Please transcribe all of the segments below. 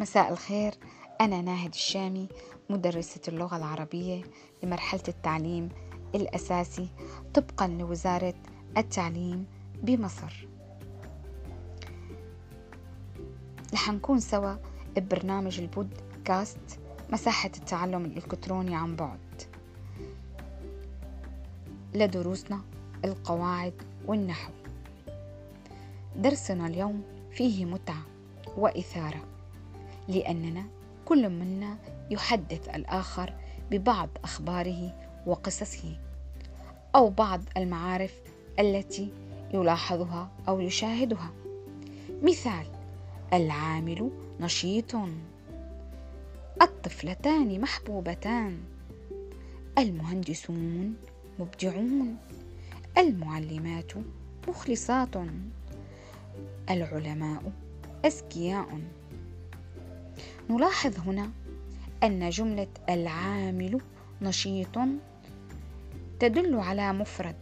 مساء الخير. أنا ناهد الشامي مدرسة اللغة العربية لمرحلة التعليم الأساسي طبقا لوزارة التعليم بمصر. رح نكون سوا ببرنامج البودكاست مساحة التعلم الإلكتروني عن بعد. لدروسنا القواعد والنحو. درسنا اليوم فيه متعة وإثارة. لأننا كل منا يحدث الآخر ببعض أخباره وقصصه أو بعض المعارف التي يلاحظها أو يشاهدها. مثال العامل نشيط. الطفلتان محبوبتان. المهندسون مبدعون. المعلمات مخلصات. العلماء اذكياء نلاحظ هنا أن جملة العامل نشيط تدل على مفرد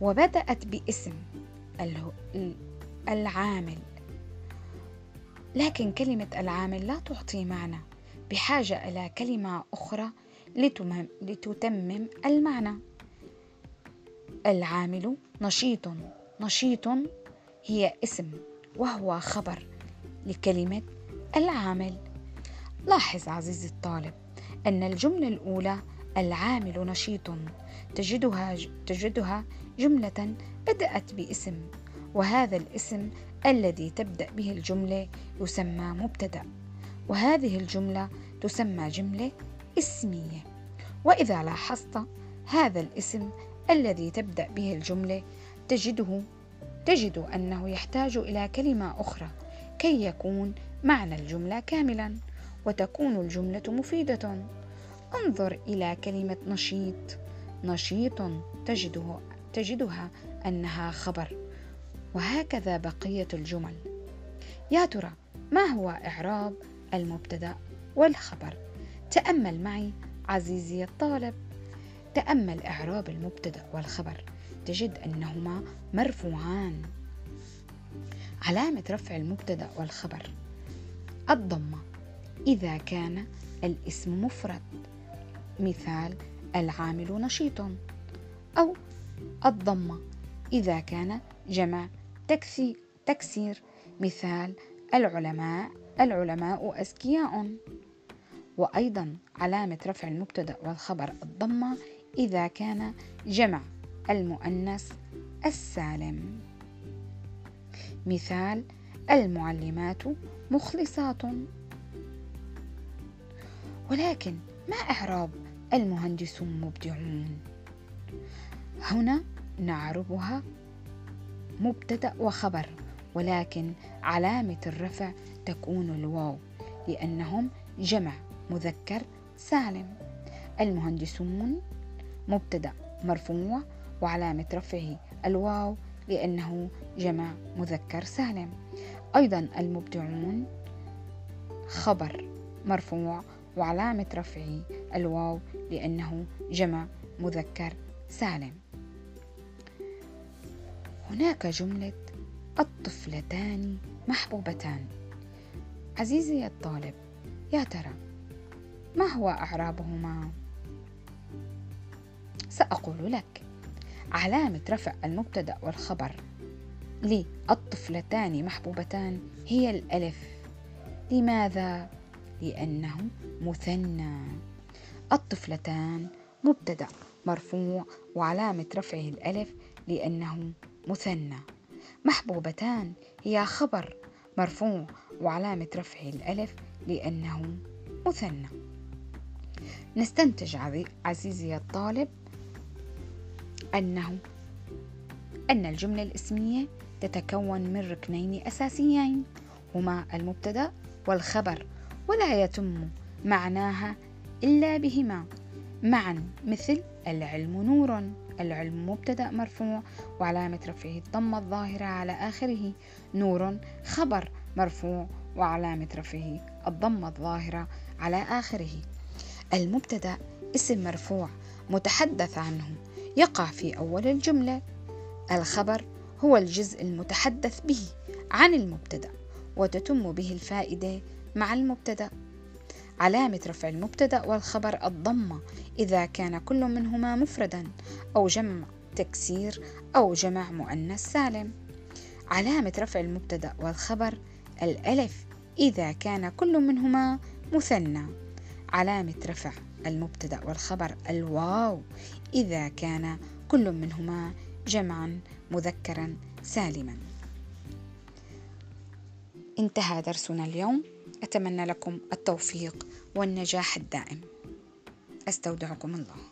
وبدأت باسم العامل. لكن كلمة العامل لا تعطي معنى بحاجة إلى كلمة أخرى لتتمم المعنى. العامل نشيط نشيط هي اسم وهو خبر لكلمة العامل. لاحظ عزيزي الطالب أن الجملة الأولى العامل نشيط. تجدها تجدها جملة بدأت باسم وهذا الاسم الذي تبدأ به الجملة يسمى مبتدأ وهذه الجملة تسمى جملة اسمية. وإذا لاحظت هذا الاسم الذي تبدأ به الجملة تجده تجد أنه يحتاج إلى كلمة أخرى كي يكون معنى الجملة كاملا وتكون الجملة مفيدة. انظر إلى كلمة نشيط. نشيط تجده تجدها أنها خبر. وهكذا بقية الجمل. يا ترى ما هو إعراب المبتدأ والخبر؟ تأمل معي عزيزي الطالب. تأمل إعراب المبتدأ والخبر. تجد أنهما مرفوعان. علامة رفع المبتدأ والخبر. الضمة. إذا كان الاسم مفرد مثال العامل نشيط أو الضمة. إذا كان جمع تكسير مثال العلماء العلماء أذكياء. وأيضا علامة رفع المبتدأ والخبر الضمة إذا كان جمع المؤنث السالم. مثال المعلمات مخلصات. ولكن ما إعراب المهندسون مبدعون؟ هنا نعربها مبتدأ وخبر ولكن علامة الرفع تكون الواو لأنهم جمع مذكر سالم. المهندسون مبتدأ مرفوع وعلامة رفعه الواو لأنه جمع مذكر سالم. أيضا المبدعون خبر مرفوع وعلامة رفعه الواو لأنه جمع مذكر سالم. هناك جملة الطفلتان محبوبتان. عزيزي الطالب يا ترى ما هو أعرابهما؟ سأقول لك. علامة رفع المبتدأ والخبر للطفلتان محبوبتان هي الألف. لماذا؟ لأنه مثنى. الطفلتان مبتدأ مرفوع وعلامة رفعه الألف لأنه مثنى. محبوبتان هي خبر مرفوع وعلامة رفعه الألف لأنه مثنى. نستنتج عزيزي الطالب أنه أن الجملة الإسمية تتكون من ركنين أساسيين هما المبتدأ والخبر ولا يتم معناها إلا بهما. معا مثل العلم نور العلم مبتدأ مرفوع وعلامة رفعه الضمة الظاهرة على آخره. نور خبر مرفوع وعلامة رفعه الضمة الظاهرة على آخره. المبتدأ اسم مرفوع متحدث عنه. يقع في أول الجملة. الخبر هو الجزء المتحدث به عن المبتدأ وتتم به الفائدة مع المبتدأ. علامة رفع المبتدأ والخبر الضمة إذا كان كل منهما مفردا أو جمع تكسير أو جمع مؤنث سالم. علامة رفع المبتدأ والخبر الألف إذا كان كل منهما مثنى. علامة رفع المبتدأ والخبر الواو إذا كان كل منهما جمعا مذكرا سالما. انتهى درسنا اليوم. أتمنى لكم التوفيق والنجاح الدائم. أستودعكم الله.